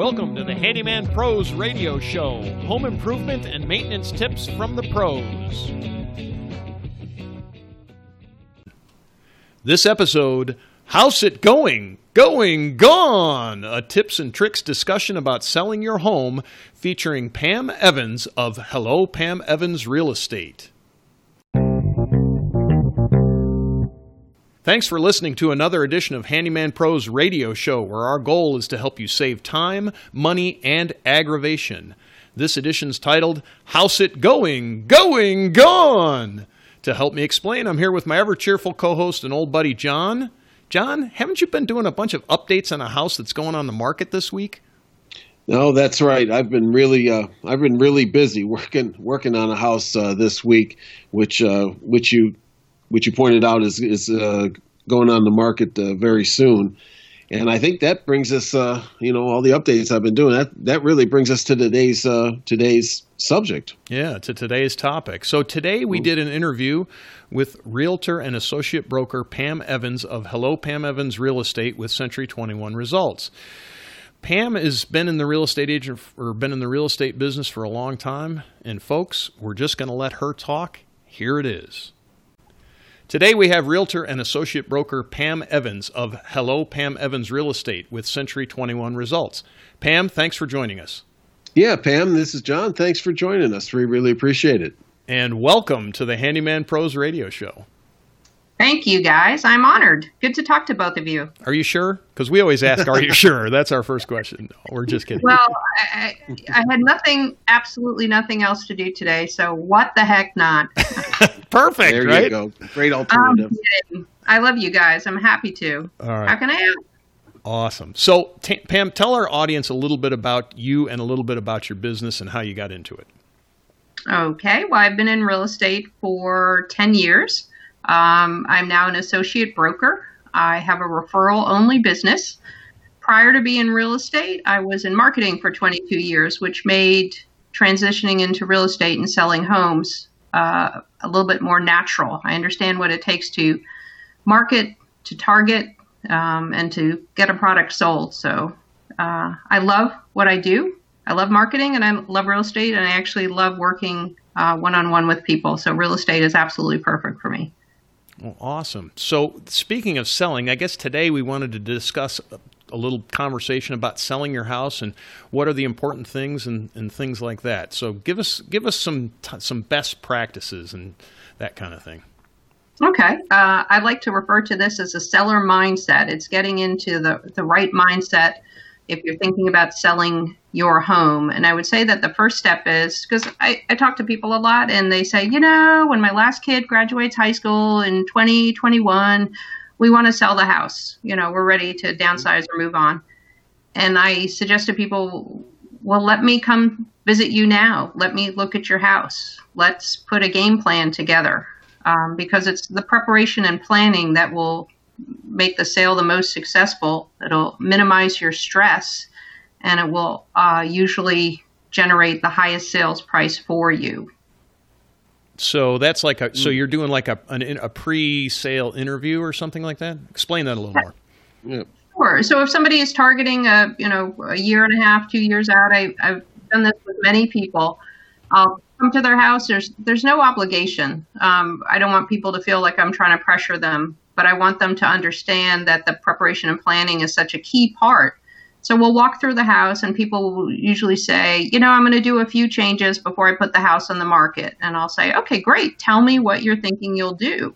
Welcome to the Handyman Pros Radio Show home improvement and maintenance tips from the pros. This episode How's it going? Going gone! A tips and tricks discussion about selling your home featuring Pam Evans of Hello Pam Evans Real Estate. Thanks for listening to another edition of Handyman Pros radio show, where our goal is to help you save time, money, and aggravation. This edition's titled How's It Going? Going Gone! To help me explain, I'm here with my ever cheerful co host and old buddy John. John, haven't you been doing a bunch of updates on a house that's going on the market this week? No, that's right. I've been really, uh, I've been really busy working working on a house uh, this week, which uh, which you which you pointed out is is uh, going on the market uh, very soon. And I think that brings us, uh, you know, all the updates I've been doing. That that really brings us to today's uh, today's subject. Yeah, to today's topic. So today we did an interview with realtor and associate broker Pam Evans of Hello Pam Evans Real Estate with Century 21 Results. Pam has been in the real estate agent or been in the real estate business for a long time, and folks, we're just going to let her talk. Here it is. Today we have realtor and associate broker Pam Evans of Hello Pam Evans Real Estate with Century 21 Results. Pam, thanks for joining us. Yeah, Pam, this is John. Thanks for joining us. We really appreciate it. And welcome to the Handyman Pros radio show. Thank you, guys. I'm honored. Good to talk to both of you. Are you sure? Because we always ask, "Are you sure?" That's our first question. No, we're just kidding. Well, I, I, had nothing, absolutely nothing else to do today, so what the heck not? Perfect. There right? you go. Great alternative. Um, I love you guys. I'm happy to. All right. How can I help? Awesome. So, T- Pam, tell our audience a little bit about you and a little bit about your business and how you got into it. Okay. Well, I've been in real estate for 10 years. Um, I'm now an associate broker. I have a referral only business. Prior to being in real estate, I was in marketing for 22 years, which made transitioning into real estate and selling homes uh, a little bit more natural. I understand what it takes to market, to target, um, and to get a product sold. So uh, I love what I do. I love marketing and I love real estate, and I actually love working one on one with people. So real estate is absolutely perfect for me. Well, awesome. So, speaking of selling, I guess today we wanted to discuss a little conversation about selling your house and what are the important things and, and things like that. So, give us give us some some best practices and that kind of thing. Okay, uh, I like to refer to this as a seller mindset. It's getting into the the right mindset if you're thinking about selling your home. And I would say that the first step is because I, I talk to people a lot and they say, you know, when my last kid graduates high school in 2021, we want to sell the house. You know, we're ready to downsize or move on. And I suggest to people, well, let me come visit you now. Let me look at your house. Let's put a game plan together um, because it's the preparation and planning that will make the sale the most successful. It'll minimize your stress and it will uh, usually generate the highest sales price for you. So that's like a so you're doing like a an, a pre-sale interview or something like that. Explain that a little more. Yeah. Sure. So if somebody is targeting a you know a year and a half, two years out, I, I've done this with many people. I'll come to their house. There's there's no obligation. Um, I don't want people to feel like I'm trying to pressure them, but I want them to understand that the preparation and planning is such a key part so we'll walk through the house, and people will usually say, you know, I'm going to do a few changes before I put the house on the market. And I'll say, okay, great. Tell me what you're thinking you'll do.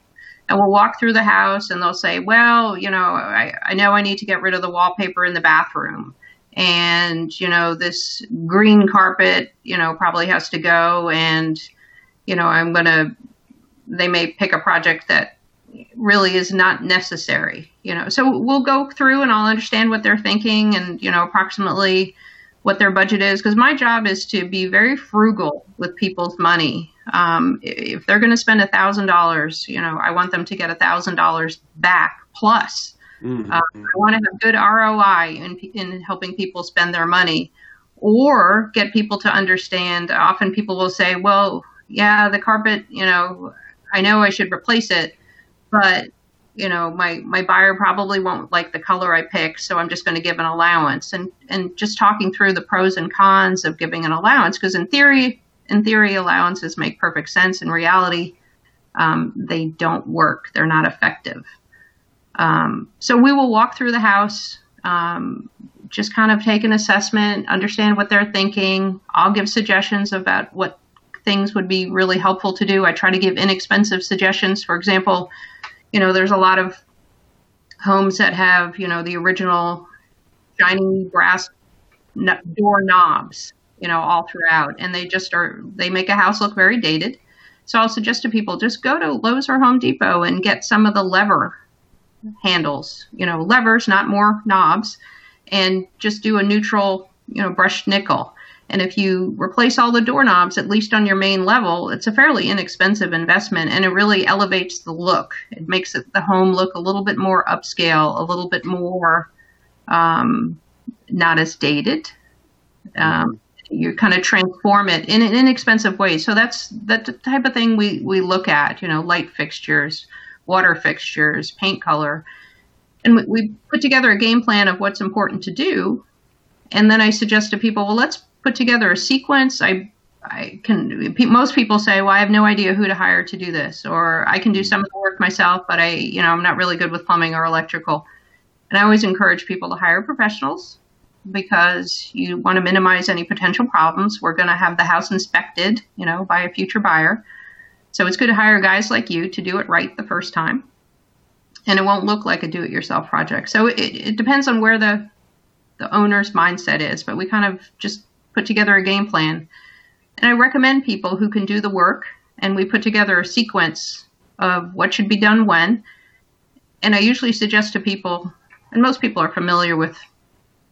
And we'll walk through the house, and they'll say, well, you know, I, I know I need to get rid of the wallpaper in the bathroom. And, you know, this green carpet, you know, probably has to go. And, you know, I'm going to, they may pick a project that really is not necessary you know. So we'll go through and i'll understand what they're thinking and you know approximately what their budget is because my job is to be very frugal with people's money. Um, if they're going to spend a thousand dollars you know i want them to get a thousand dollars back plus. Mm-hmm. uh, i want to have good roi in, in helping people spend their money or get people to understand. Often people will say well yeah the carpet you know i know i should replace it but you know, my, my buyer probably won't like the color I pick, so I'm just going to give an allowance. And, and just talking through the pros and cons of giving an allowance, because in theory, in theory, allowances make perfect sense. In reality, um, they don't work. They're not effective. Um, so we will walk through the house, um, just kind of take an assessment, understand what they're thinking. I'll give suggestions about what things would be really helpful to do. I try to give inexpensive suggestions. For example, you know, there's a lot of homes that have, you know, the original shiny brass door knobs, you know, all throughout, and they just are, they make a house look very dated. So I'll suggest to people just go to Lowe's or Home Depot and get some of the lever handles, you know, levers, not more knobs, and just do a neutral, you know, brushed nickel. And if you replace all the doorknobs, at least on your main level, it's a fairly inexpensive investment and it really elevates the look. It makes it, the home look a little bit more upscale, a little bit more um, not as dated. Um, you kind of transform it in an inexpensive way. So that's that type of thing we, we look at, you know, light fixtures, water fixtures, paint color. And we, we put together a game plan of what's important to do. And then I suggest to people, well, let's put together a sequence. I I can most people say, well, I have no idea who to hire to do this, or I can do some of the work myself, but I, you know, I'm not really good with plumbing or electrical. And I always encourage people to hire professionals because you want to minimize any potential problems. We're going to have the house inspected, you know, by a future buyer. So it's good to hire guys like you to do it right the first time. And it won't look like a do-it-yourself project. So it, it depends on where the the owner's mindset is, but we kind of just put together a game plan. And I recommend people who can do the work and we put together a sequence of what should be done when. And I usually suggest to people, and most people are familiar with,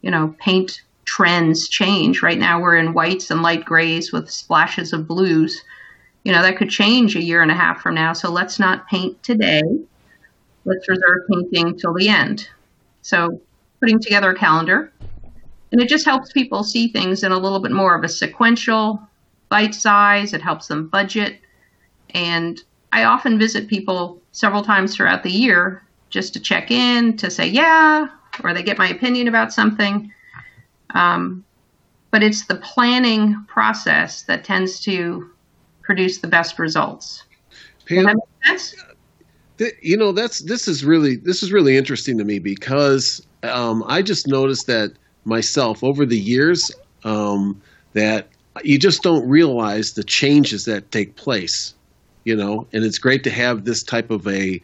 you know, paint trends change. Right now we're in whites and light grays with splashes of blues. You know, that could change a year and a half from now. So let's not paint today. Let's reserve painting till the end. So putting together a calendar and it just helps people see things in a little bit more of a sequential bite size. It helps them budget. And I often visit people several times throughout the year just to check in, to say, yeah, or they get my opinion about something. Um, but it's the planning process that tends to produce the best results. Pam, Does that make sense? You know, that's this is really this is really interesting to me because um, I just noticed that myself over the years um, that you just don't realize the changes that take place, you know. And it's great to have this type of a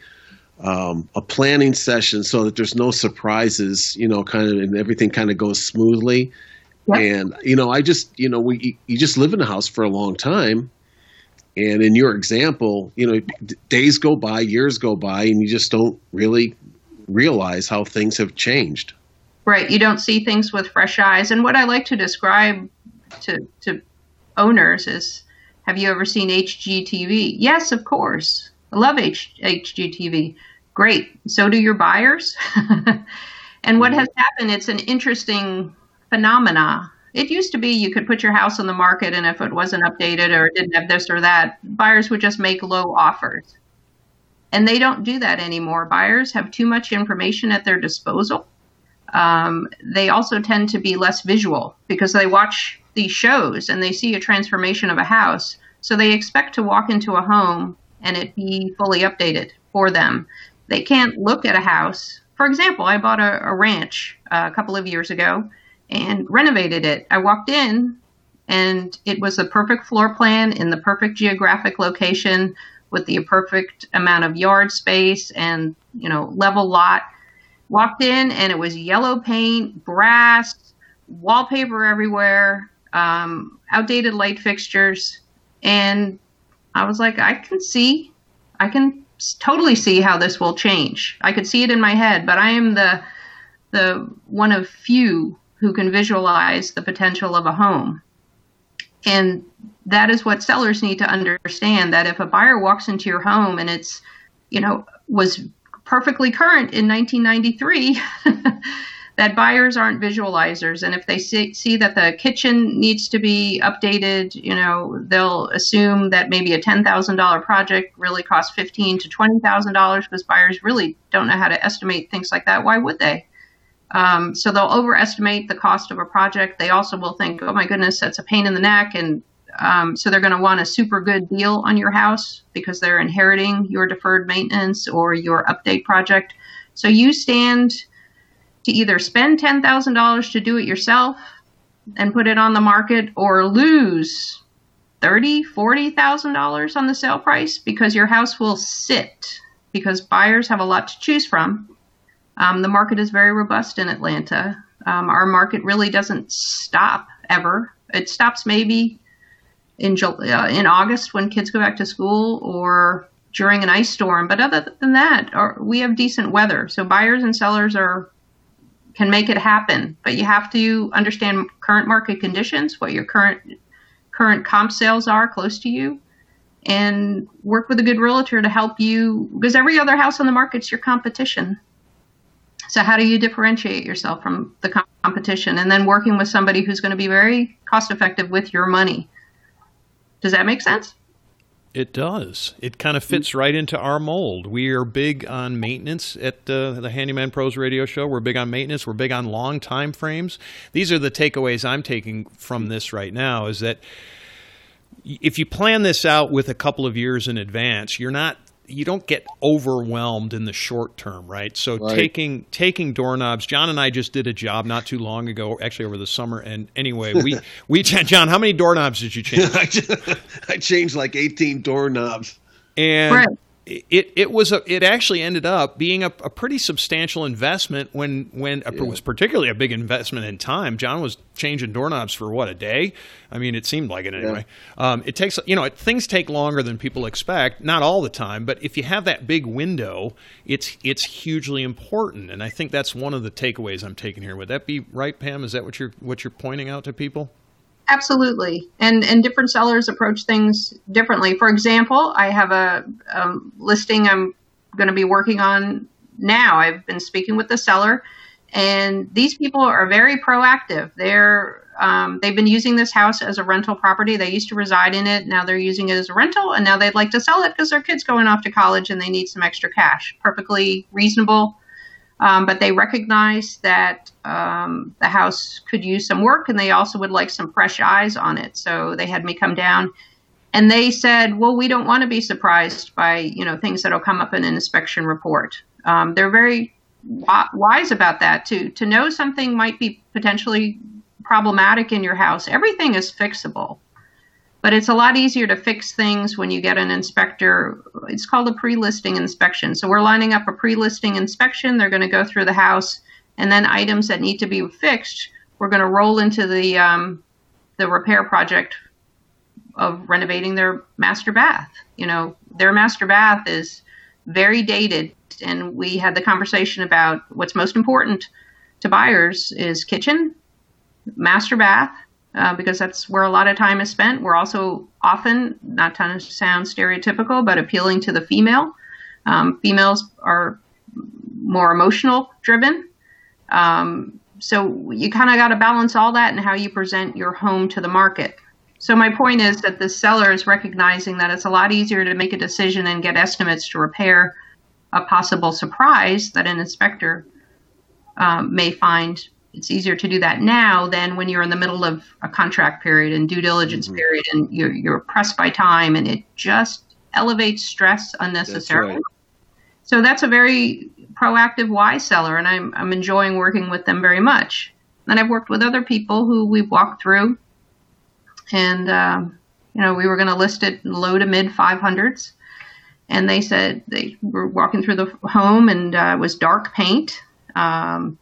um, a planning session so that there's no surprises, you know, kind of, and everything kind of goes smoothly. Yep. And you know, I just, you know, we you just live in a house for a long time, and in your example, you know, days go by, years go by, and you just don't really realize how things have changed. Right. You don't see things with fresh eyes. And what I like to describe to, to owners is have you ever seen HGTV? Yes, of course. I love H- HGTV. Great. So do your buyers. and what mm-hmm. has happened, it's an interesting phenomena. It used to be you could put your house on the market, and if it wasn't updated or didn't have this or that, buyers would just make low offers. And they don't do that anymore. Buyers have too much information at their disposal um, they also tend to be less visual because they watch these shows and they see a transformation of a house. So they expect to walk into a home and it be fully updated for them. They can't look at a house. For example, I bought a, a ranch uh, a couple of years ago and renovated it. I walked in and it was a perfect floor plan in the perfect geographic location with the perfect amount of yard space and, you know, level lot Walked in and it was yellow paint, brass, wallpaper everywhere, um, outdated light fixtures. And I was like, I can see, I can totally see how this will change. I could see it in my head, but I am the the one of few who can visualize the potential of a home. And that is what sellers need to understand that if a buyer walks into your home and it's, you know, was perfectly current in 1993, that buyers aren't visualizers. And if they see, see that the kitchen needs to be updated you know they'll assume that maybe a $10000 project really costs $15 to $20000 because buyers really don't know how to estimate things like that. Why would they? Um, so they'll overestimate the cost of a project. They also will think oh my goodness that's a pain in the neck and um, so they're going to want a super good deal on your house because they're inheriting your deferred maintenance or your update project so you stand to either spend $10,000 to do it yourself and put it on the market or lose thirty, forty thousand dollars on the sale price because your house will sit because buyers have a lot to choose from. Um, the market is very robust in Atlanta. Um, our market really doesn't stop ever. It stops maybe in uh, in August when kids go back to school or during an ice storm. But other than that, our, we have decent weather. So buyers and sellers are can make it happen. But you have to understand current market conditions, what your current current comp sales are close to you, and work with a good realtor to help you because every other house on the market's your competition. So how do you differentiate yourself from the competition? And then working with somebody who's going to be very cost effective with your money. Does that make sense? It does. It kind of fits right into our mold. We are big on maintenance at uh, the Handyman Pros Radio Show. We're big on maintenance. We're big on long time frames. These are the takeaways I'm taking from this right now. Is that if you plan this out with a couple of years in advance, you're not you don't get overwhelmed in the short term, right? So right. taking taking doorknobs. John and I just did a job not too long ago, actually over the summer. And anyway, we we John, how many doorknobs did you change? I changed like eighteen doorknobs. And right it it was a it actually ended up being a, a pretty substantial investment when when yeah. it was particularly a big investment in time. John was changing doorknobs for what a day. I mean, it seemed like it anyway. Yeah. Um, it takes you know it, things take longer than people expect. Not all the time, but if you have that big window, it's it's hugely important. And I think that's one of the takeaways I'm taking here. Would that be right, Pam? Is that what you're what you're pointing out to people? Absolutely, and and different sellers approach things differently. For example, I have a, a listing I'm going to be working on now. I've been speaking with the seller, and these people are very proactive. They're um, they've been using this house as a rental property. They used to reside in it. Now they're using it as a rental, and now they'd like to sell it because their kids going off to college and they need some extra cash. Perfectly reasonable um, but they recognized that um, the house could use some work and they also would like some fresh eyes on it. So they had me come down and they said, well, we don't want to be surprised by, you know, things that'll come up in an inspection report. Um, they're very wise about that to, to know something might be potentially problematic in your house. Everything is fixable. But it's a lot easier to fix things when you get an inspector. It's called a pre listing inspection. So we're lining up a pre listing inspection. They're going to go through the house, and then items that need to be fixed, we're going to roll into the, um, the repair project of renovating their master bath. You know, their master bath is very dated, and we had the conversation about what's most important to buyers is kitchen, master bath, uh, because that's where a lot of time is spent. We're also often, not to sound stereotypical, but appealing to the female. Um, females are more emotional driven. Um, so you kind of got to balance all that and how you present your home to the market. So my point is that the seller is recognizing that it's a lot easier to make a decision and get estimates to repair a possible surprise that an inspector um, may find it's easier to do that now than when you're in the middle of a contract period and due diligence mm-hmm. period and you're, you're pressed by time and it just elevates stress unnecessarily. That's right. So that's a very proactive wise seller and I'm, I'm enjoying working with them very much. And I've worked with other people who we've walked through and, um, you know, we were going to list it low to mid 500s. And they said they were walking through the home and uh, it was dark paint. Um,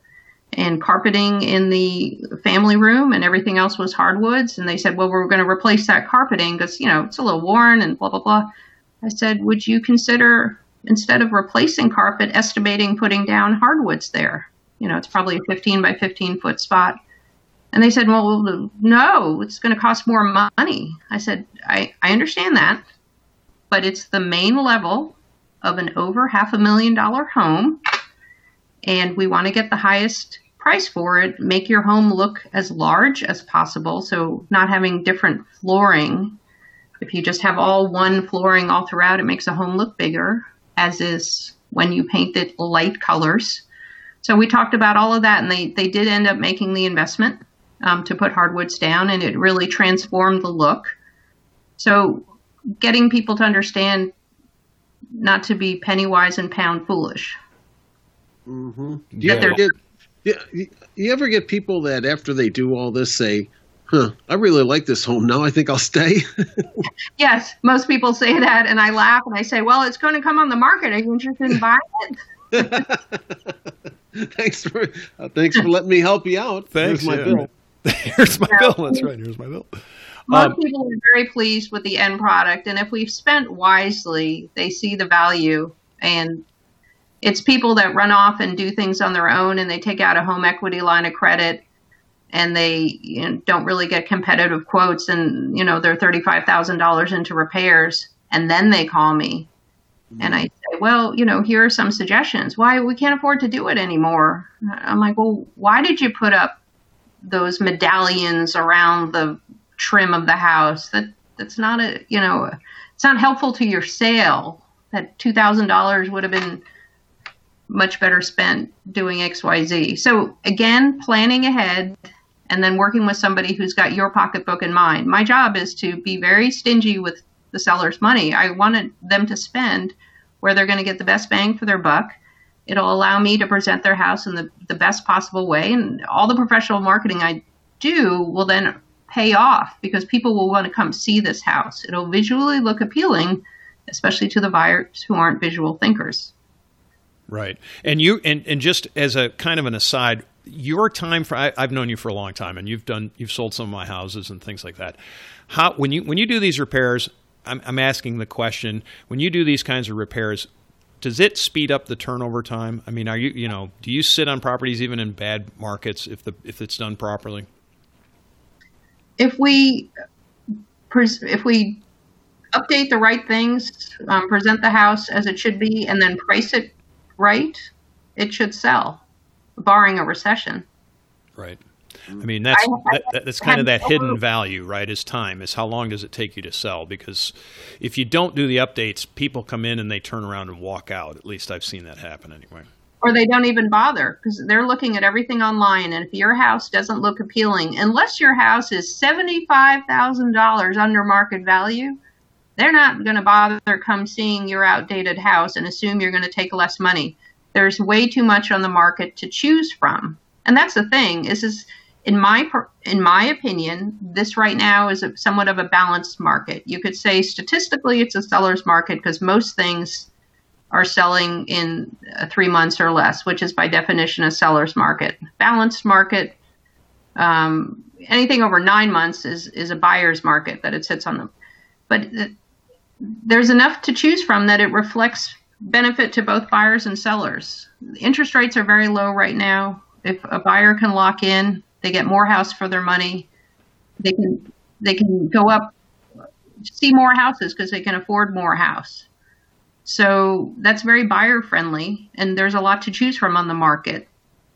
and carpeting in the family room and everything else was hardwoods. And they said, well, we're going to replace that carpeting because, you know, it's a little worn and blah, blah, blah. I said, would you consider, instead of replacing carpet, estimating putting down hardwoods there? You know, it's probably a 15 by 15 foot spot. And they said, well, no, it's going to cost more money. I said, I, I understand that, but it's the main level of an over half a million dollar home. And we want to get the highest price for it, make your home look as large as possible. So, not having different flooring. If you just have all one flooring all throughout, it makes a home look bigger, as is when you paint it light colors. So, we talked about all of that, and they, they did end up making the investment um, to put hardwoods down, and it really transformed the look. So, getting people to understand not to be penny wise and pound foolish. Mm-hmm. Do you ever get you, you ever get people that after they do all this say, "Huh, I really like this home. Now I think I'll stay." yes, most people say that, and I laugh and I say, "Well, it's going to come on the market. Are you interested in buying it?" thanks for uh, thanks for letting me help you out. Thanks, Here's my yeah. bill. Here's my bill. That's right. Here's my bill. Most um, people are very pleased with the end product, and if we've spent wisely, they see the value. And it's people that run off and do things on their own, and they take out a home equity line of credit, and they you know, don't really get competitive quotes, and you know they're thirty-five thousand dollars into repairs, and then they call me, mm-hmm. and I say, well, you know, here are some suggestions. Why we can't afford to do it anymore? I'm like, well, why did you put up those medallions around the trim of the house. That that's not a you know it's not helpful to your sale. That two thousand dollars would have been much better spent doing X Y Z. So again, planning ahead and then working with somebody who's got your pocketbook in mind. My job is to be very stingy with the seller's money. I wanted them to spend where they're going to get the best bang for their buck. It'll allow me to present their house in the, the best possible way. And all the professional marketing I do will then pay off because people will want to come see this house. It'll visually look appealing, especially to the buyers who aren't visual thinkers. Right. And you and, and just as a kind of an aside, your time for I, have known you for a long time and you've done you've sold some of my houses and things like that. How when you when you do these repairs, I'm, I'm asking the question, when you do these kinds of repairs, does it speed up the turnover time? I mean, are you you know, do you sit on properties even in bad markets if the if it's done properly? if we if we update the right things, um, present the house as it should be, and then price it right, it should sell, barring a recession. Right. I mean that's I, that, that's kind of that hidden value, right? Is time is how long does it take you to sell? Because if you don't do the updates, people come in and they turn around and walk out. At least I've seen that happen anyway or they don't even bother because they're looking at everything online. And if your house doesn't look appealing, unless your house is $75,000 under market value, they're not going to bother come seeing your outdated house and assume you're going to take less money. There's way too much on the market to choose from. And that's the thing is, is in my in my opinion, this right now is a, somewhat of a balanced market. You could say statistically it's a seller's market because most things are selling in uh, three months or less, which is by definition a seller's market. Balanced market, um, anything over nine months is, is a buyer's market that it sits on them. But there's enough to choose from that it reflects benefit to both buyers and sellers. Interest rates are very low right now. If a buyer can lock in, they get more house for their money. They can they can go up, see more houses because they can afford more house. So that's very buyer friendly, and there's a lot to choose from on the market.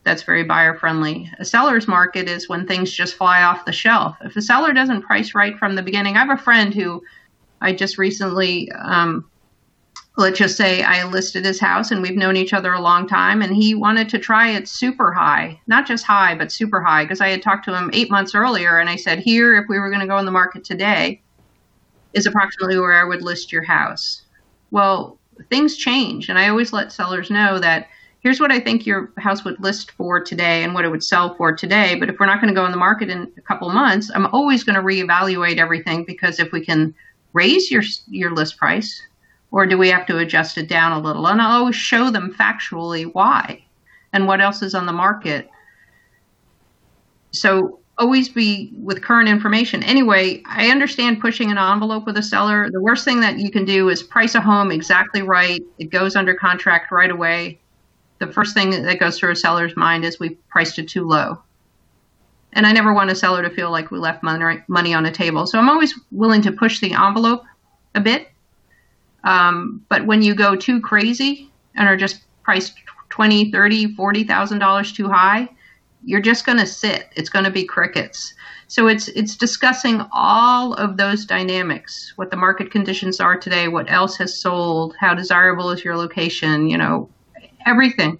That's very buyer friendly. A seller's market is when things just fly off the shelf. If a seller doesn't price right from the beginning, I have a friend who I just recently, um, let's just say, I listed his house, and we've known each other a long time, and he wanted to try it super high, not just high, but super high, because I had talked to him eight months earlier, and I said, here, if we were going to go on the market today, is approximately where I would list your house. Well, things change. And I always let sellers know that here's what I think your house would list for today and what it would sell for today. But if we're not going to go in the market in a couple months, I'm always going to reevaluate everything because if we can raise your your list price, or do we have to adjust it down a little? And I'll always show them factually why and what else is on the market. So always be with current information. Anyway, I understand pushing an envelope with a seller. The worst thing that you can do is price a home exactly right. It goes under contract right away. The first thing that goes through a seller's mind is we priced it too low. And I never want a seller to feel like we left money, on the table. So I'm always willing to push the envelope a bit. Um, but when you go too crazy and are just priced 20, 30, 40,000 dollars too high, you're just going to sit. It's going to be crickets. So it's it's discussing all of those dynamics, what the market conditions are today, what else has sold, how desirable is your location, you know, everything.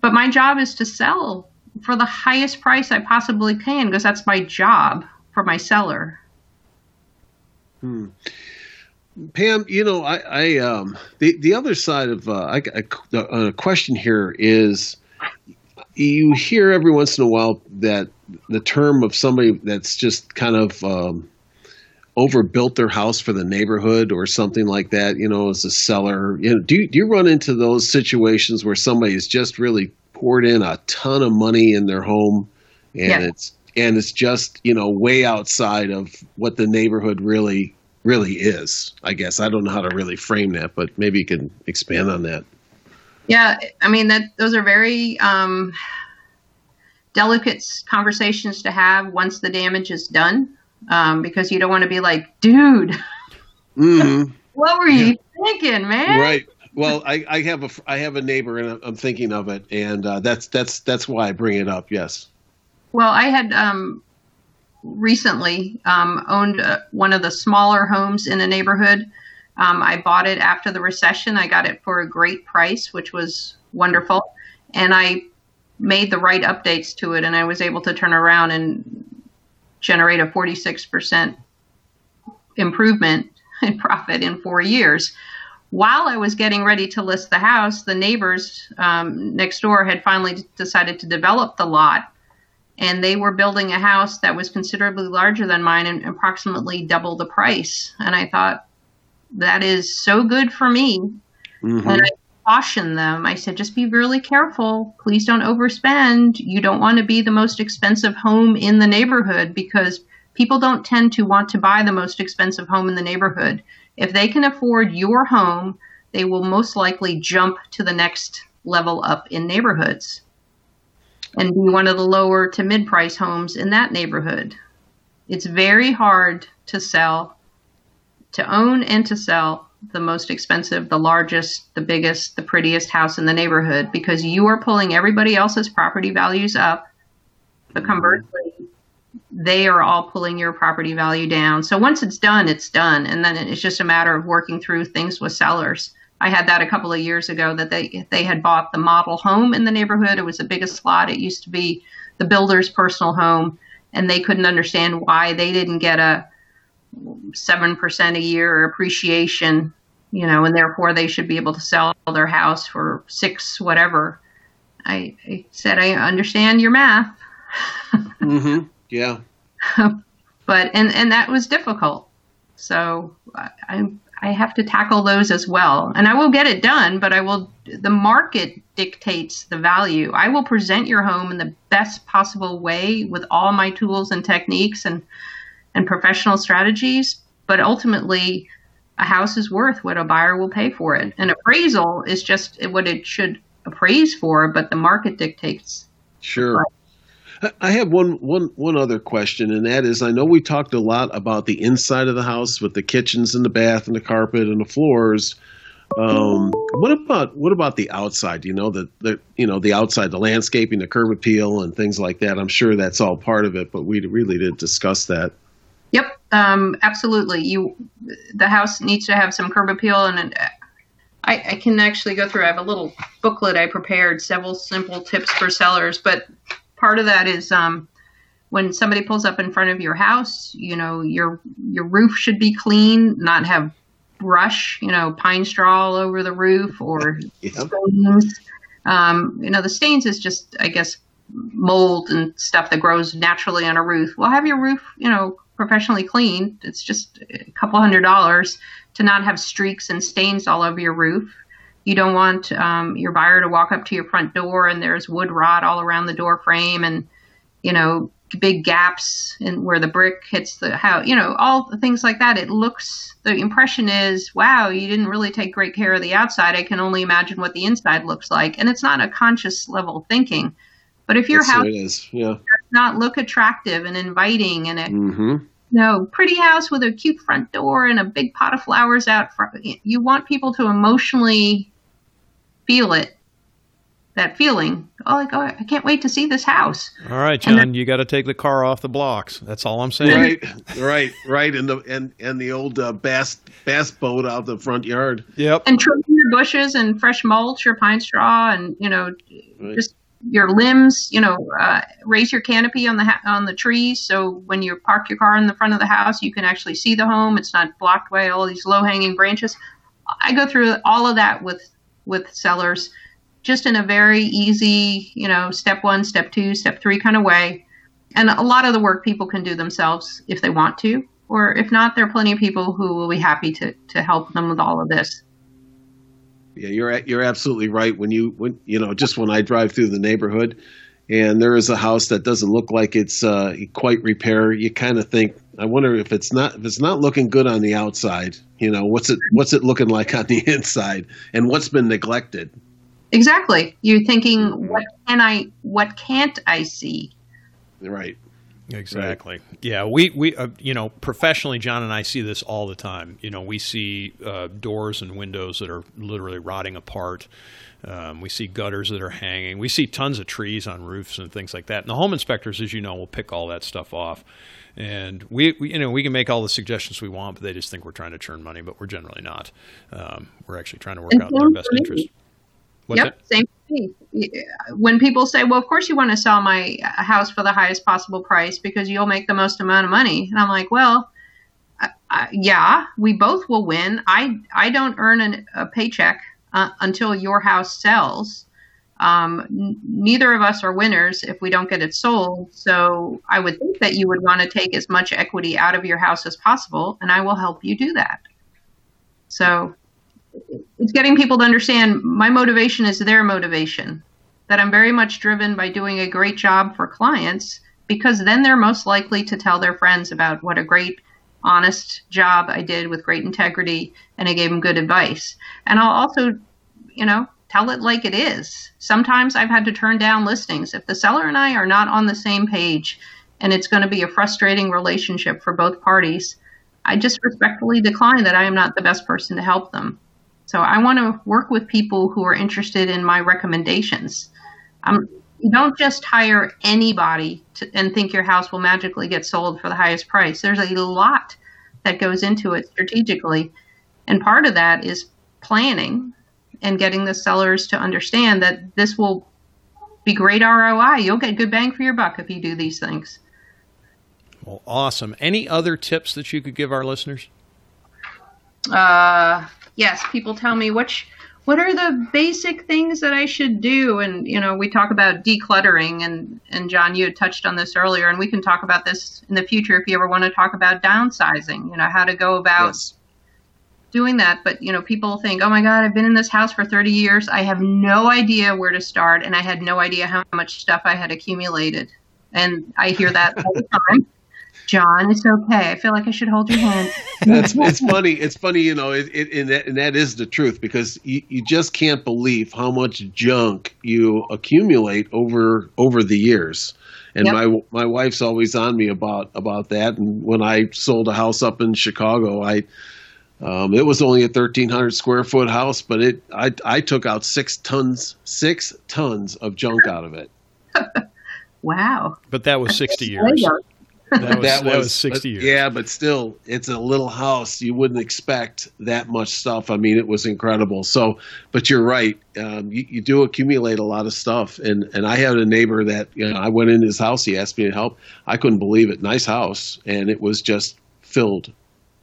But my job is to sell for the highest price I possibly can because that's my job for my seller. Hmm. Pam, you know, I, I um, the the other side of uh, a question here is you hear every once in a while that the term of somebody that's just kind of um, overbuilt their house for the neighborhood or something like that, you know, as a seller. You know, do do you run into those situations where somebody has just really poured in a ton of money in their home and yeah. it's and it's just you know way outside of what the neighborhood really really is i guess i don't know how to really frame that but maybe you can expand on that yeah, I mean that those are very um, delicate conversations to have once the damage is done, um, because you don't want to be like, dude, mm-hmm. what were you yeah. thinking, man? Right. Well, I, I, have a I have a neighbor, and I'm thinking of it, and uh, that's that's that's why I bring it up. Yes. Well, I had um, recently um, owned uh, one of the smaller homes in the neighborhood um, I bought it after the recession. I got it for a great price, which was wonderful. And I made the right updates to it, and I was able to turn around and generate a 46% improvement in profit in four years. While I was getting ready to list the house, the neighbors um, next door had finally decided to develop the lot, and they were building a house that was considerably larger than mine and approximately double the price. And I thought, that is so good for me. Mm-hmm. And I cautioned them. I said, just be really careful. Please don't overspend. You don't want to be the most expensive home in the neighborhood because people don't tend to want to buy the most expensive home in the neighborhood. If they can afford your home, they will most likely jump to the next level up in neighborhoods and be one of the lower to mid price homes in that neighborhood. It's very hard to sell to own and to sell the most expensive, the largest, the biggest, the prettiest house in the neighborhood because you are pulling everybody else's property values up. But mm-hmm. conversely, they are all pulling your property value down. So once it's done, it's done. And then it's just a matter of working through things with sellers. I had that a couple of years ago that they they had bought the model home in the neighborhood. It was the biggest lot. It used to be the builder's personal home, and they couldn't understand why they didn't get a seven percent a year appreciation, you know, and therefore they should be able to sell their house for six whatever. I, I said I understand your math. mm-hmm. Yeah. but and and that was difficult. So I I have to tackle those as well, and I will get it done. But I will. The market dictates the value. I will present your home in the best possible way with all my tools and techniques and and professional strategies, but ultimately, a house is worth what a buyer will pay for it. An appraisal is just what it should appraise for, but the market dictates. Sure. I have one, one, one other question, and that is I know we talked a lot about the inside of the house with the kitchens and the bath and the carpet and the floors. Um, what about what about the outside? You know the, the you know the outside, the landscaping, the curb appeal, and things like that. I'm sure that's all part of it, but we really didn't discuss that. Yep, um, absolutely. You, the house needs to have some curb appeal, and I, I can actually go through. I have a little booklet I prepared, several simple tips for sellers. But part of that is um, when somebody pulls up in front of your house, you know your your roof should be clean, not have brush, you know, pine straw all over the roof or yep. stains. Um, you know, the stains is just, I guess, mold and stuff that grows naturally on a roof. Well, have your roof, you know, professionally cleaned. It's just a couple hundred dollars to not have streaks and stains all over your roof. You don't want um, your buyer to walk up to your front door and there's wood rot all around the door frame and, you know, big gaps in where the brick hits the house, you know, all the things like that. It looks, the impression is, wow, you didn't really take great care of the outside. I can only imagine what the inside looks like. And it's not a conscious level thinking. But if your That's house is, yeah. does not look attractive and inviting and it, mm-hmm. no pretty house with a cute front door and a big pot of flowers out front, you want people to emotionally feel it. that feeling. Oh, like oh, I can't wait to see this house. All right, John, then, you got to take the car off the blocks. That's all I'm saying. Right, right, right. And the and and the old uh, bass bass boat out the front yard. Yep. And trim your bushes and fresh mulch or pine straw, and you know, right. just your limbs. You know, uh, raise your canopy on the ha- on the trees so when you park your car in the front of the house, you can actually see the home. It's not blocked by all these low hanging branches. I go through all of that with with sellers just in a very easy, you know, step one, step two, step three kind of way. And a lot of the work people can do themselves if they want to, or if not, there are plenty of people who will be happy to, to help them with all of this. Yeah, you're you're absolutely right. When you when you know just when I drive through the neighborhood, and there is a house that doesn't look like it's uh, quite repair, you kind of think, I wonder if it's not if it's not looking good on the outside. You know, what's it what's it looking like on the inside, and what's been neglected. Exactly. You're thinking, mm-hmm. what can I, what can't I see? Right. Exactly. Right. Yeah, we we uh, you know professionally, John and I see this all the time. You know, we see uh, doors and windows that are literally rotting apart. Um, we see gutters that are hanging. We see tons of trees on roofs and things like that. And the home inspectors, as you know, will pick all that stuff off. And we, we you know, we can make all the suggestions we want, but they just think we're trying to churn money, but we're generally not. Um, we're actually trying to work out their best interest. What's yep, that? same thing. When people say, "Well, of course you want to sell my house for the highest possible price because you'll make the most amount of money," and I'm like, "Well, uh, yeah, we both will win. I I don't earn an, a paycheck uh, until your house sells. Um, n- neither of us are winners if we don't get it sold. So I would think that you would want to take as much equity out of your house as possible, and I will help you do that. So it's getting people to understand my motivation is their motivation. That I'm very much driven by doing a great job for clients because then they're most likely to tell their friends about what a great, honest job I did with great integrity and I gave them good advice. And I'll also, you know, tell it like it is. Sometimes I've had to turn down listings if the seller and I are not on the same page and it's going to be a frustrating relationship for both parties. I just respectfully decline that I am not the best person to help them. So I want to work with people who are interested in my recommendations. Um, you don't just hire anybody to, and think your house will magically get sold for the highest price. There's a lot that goes into it strategically. And part of that is planning and getting the sellers to understand that this will be great ROI. You'll get good bang for your buck if you do these things. Well, awesome. Any other tips that you could give our listeners? Uh, yes, people tell me which what are the basic things that I should do? And you know, we talk about decluttering, and and John, you had touched on this earlier, and we can talk about this in the future if you ever want to talk about downsizing. You know, how to go about yes. doing that. But you know, people think, oh my God, I've been in this house for 30 years. I have no idea where to start, and I had no idea how much stuff I had accumulated. And I hear that all the time. John, it's okay. I feel like I should hold your hand. That's it's funny. It's funny, you know, it, it, and, that, and that is the truth because you, you just can't believe how much junk you accumulate over over the years. And yep. my my wife's always on me about about that. And when I sold a house up in Chicago, I um, it was only a 1,300 square foot house, but it I I took out six tons six tons of junk out of it. wow! But that was 60 years. That was, that, that was, 60 years. Yeah, but still, it's a little house. You wouldn't expect that much stuff. I mean, it was incredible. So, but you're right. Um, you, you, do accumulate a lot of stuff. And, and I had a neighbor that, you know, I went in his house. He asked me to help. I couldn't believe it. Nice house. And it was just filled.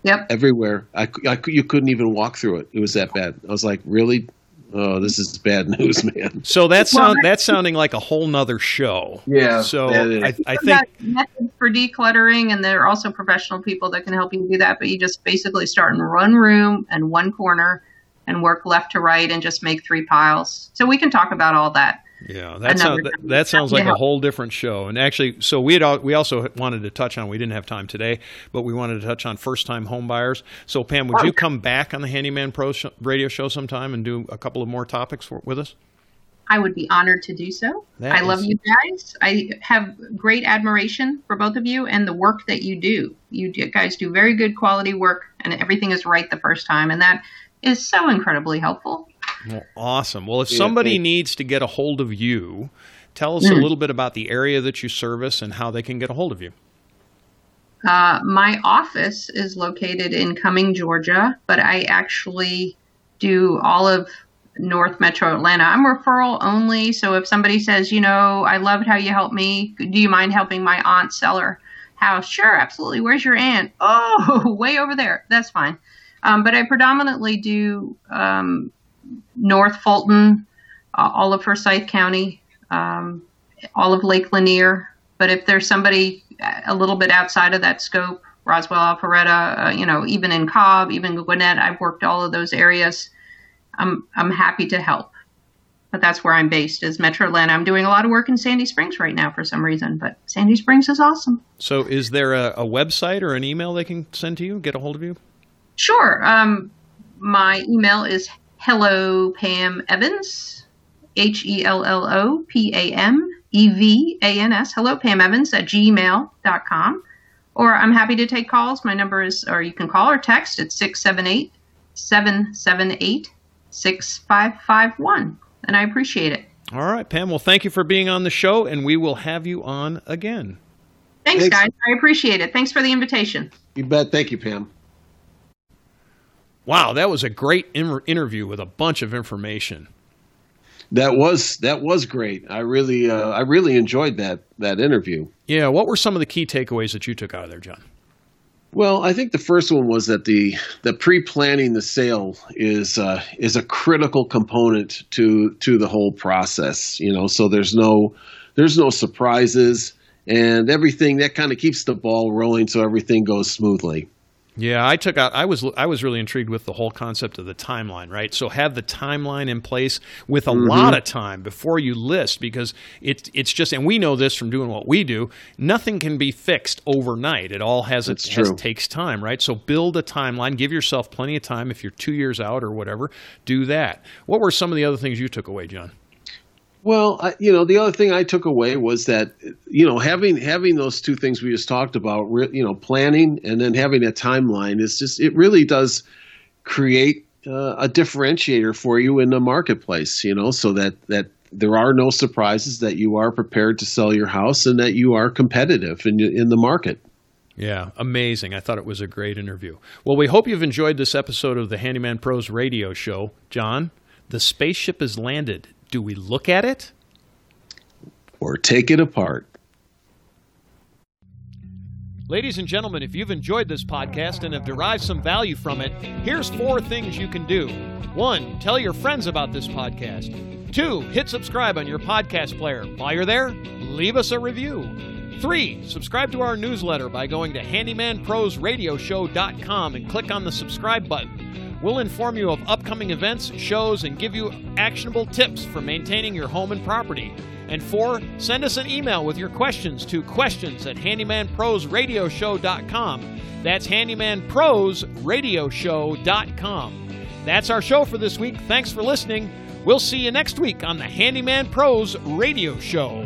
Yep. Everywhere. I, I, you couldn't even walk through it. It was that bad. I was like, really? Oh, this is bad news, man. So that's sound, that's sounding like a whole nother show. Yeah. So I, I think methods for decluttering, and there are also professional people that can help you do that. But you just basically start in one room and one corner, and work left to right, and just make three piles. So we can talk about all that. Yeah, that sounds that, that, sounds like a whole different show. And actually, so we had we also wanted to touch on. We didn't have time today, but we wanted to touch on first time home buyers. So Pam, would you oh. come back on the Handyman Pro sh- radio show sometime and do a couple of more topics for, with us? I would be honored to do so. That I is... love you guys. I have great admiration for both of you and the work that you do. You guys do very good quality work, and everything is right the first time, and that is so incredibly helpful. Well, awesome. Well, if somebody yeah, needs to get a hold of you, tell us mm. a little bit about the area that you service and how they can get a hold of you. Uh, my office is located in Cumming, Georgia, but I actually do all of North Metro Atlanta. I'm referral only, so if somebody says, you know, I loved how you helped me, do you mind helping my aunt sell her house? Sure, absolutely. Where's your aunt? Oh, way over there. That's fine. Um, but I predominantly do um, North Fulton, uh, all of Forsyth County, um, all of Lake Lanier. But if there's somebody a little bit outside of that scope, Roswell, Alpharetta, uh, you know, even in Cobb, even Gwinnett, I've worked all of those areas. I'm I'm happy to help. But that's where I'm based is Metro Atlanta. I'm doing a lot of work in Sandy Springs right now for some reason, but Sandy Springs is awesome. So, is there a, a website or an email they can send to you, get a hold of you? Sure. Um, my email is hello Pam Evans, H E L L O P A M E V A N S, hello Pam Evans at gmail.com. Or I'm happy to take calls. My number is, or you can call or text at 678 778 6551. And I appreciate it. All right, Pam. Well, thank you for being on the show, and we will have you on again. Thanks, Thanks. guys. I appreciate it. Thanks for the invitation. You bet. Thank you, Pam. Wow, that was a great interview with a bunch of information. That was that was great. I really uh, I really enjoyed that that interview. Yeah, what were some of the key takeaways that you took out of there, John? Well, I think the first one was that the the pre-planning the sale is uh, is a critical component to to the whole process. You know, so there's no there's no surprises and everything that kind of keeps the ball rolling, so everything goes smoothly. Yeah, I took out. I was I was really intrigued with the whole concept of the timeline, right? So have the timeline in place with a mm-hmm. lot of time before you list, because it's it's just, and we know this from doing what we do. Nothing can be fixed overnight. It all has it has, takes time, right? So build a timeline. Give yourself plenty of time. If you're two years out or whatever, do that. What were some of the other things you took away, John? Well, I, you know, the other thing I took away was that you know having having those two things we just talked about, you know, planning and then having a timeline is just it really does create uh, a differentiator for you in the marketplace. You know, so that that there are no surprises, that you are prepared to sell your house, and that you are competitive in in the market. Yeah, amazing. I thought it was a great interview. Well, we hope you've enjoyed this episode of the Handyman Pros radio show. John, the spaceship has landed. Do we look at it? Or take it apart? Ladies and gentlemen, if you've enjoyed this podcast and have derived some value from it, here's four things you can do. One, tell your friends about this podcast. Two, hit subscribe on your podcast player. While you're there, leave us a review. Three, subscribe to our newsletter by going to handymanprosradioshow.com and click on the subscribe button. We'll inform you of upcoming events, shows, and give you actionable tips for maintaining your home and property. And four, send us an email with your questions to questions at handymanprosradioshow.com. That's handymanprosradioshow.com. That's our show for this week. Thanks for listening. We'll see you next week on the Handyman Pros Radio Show.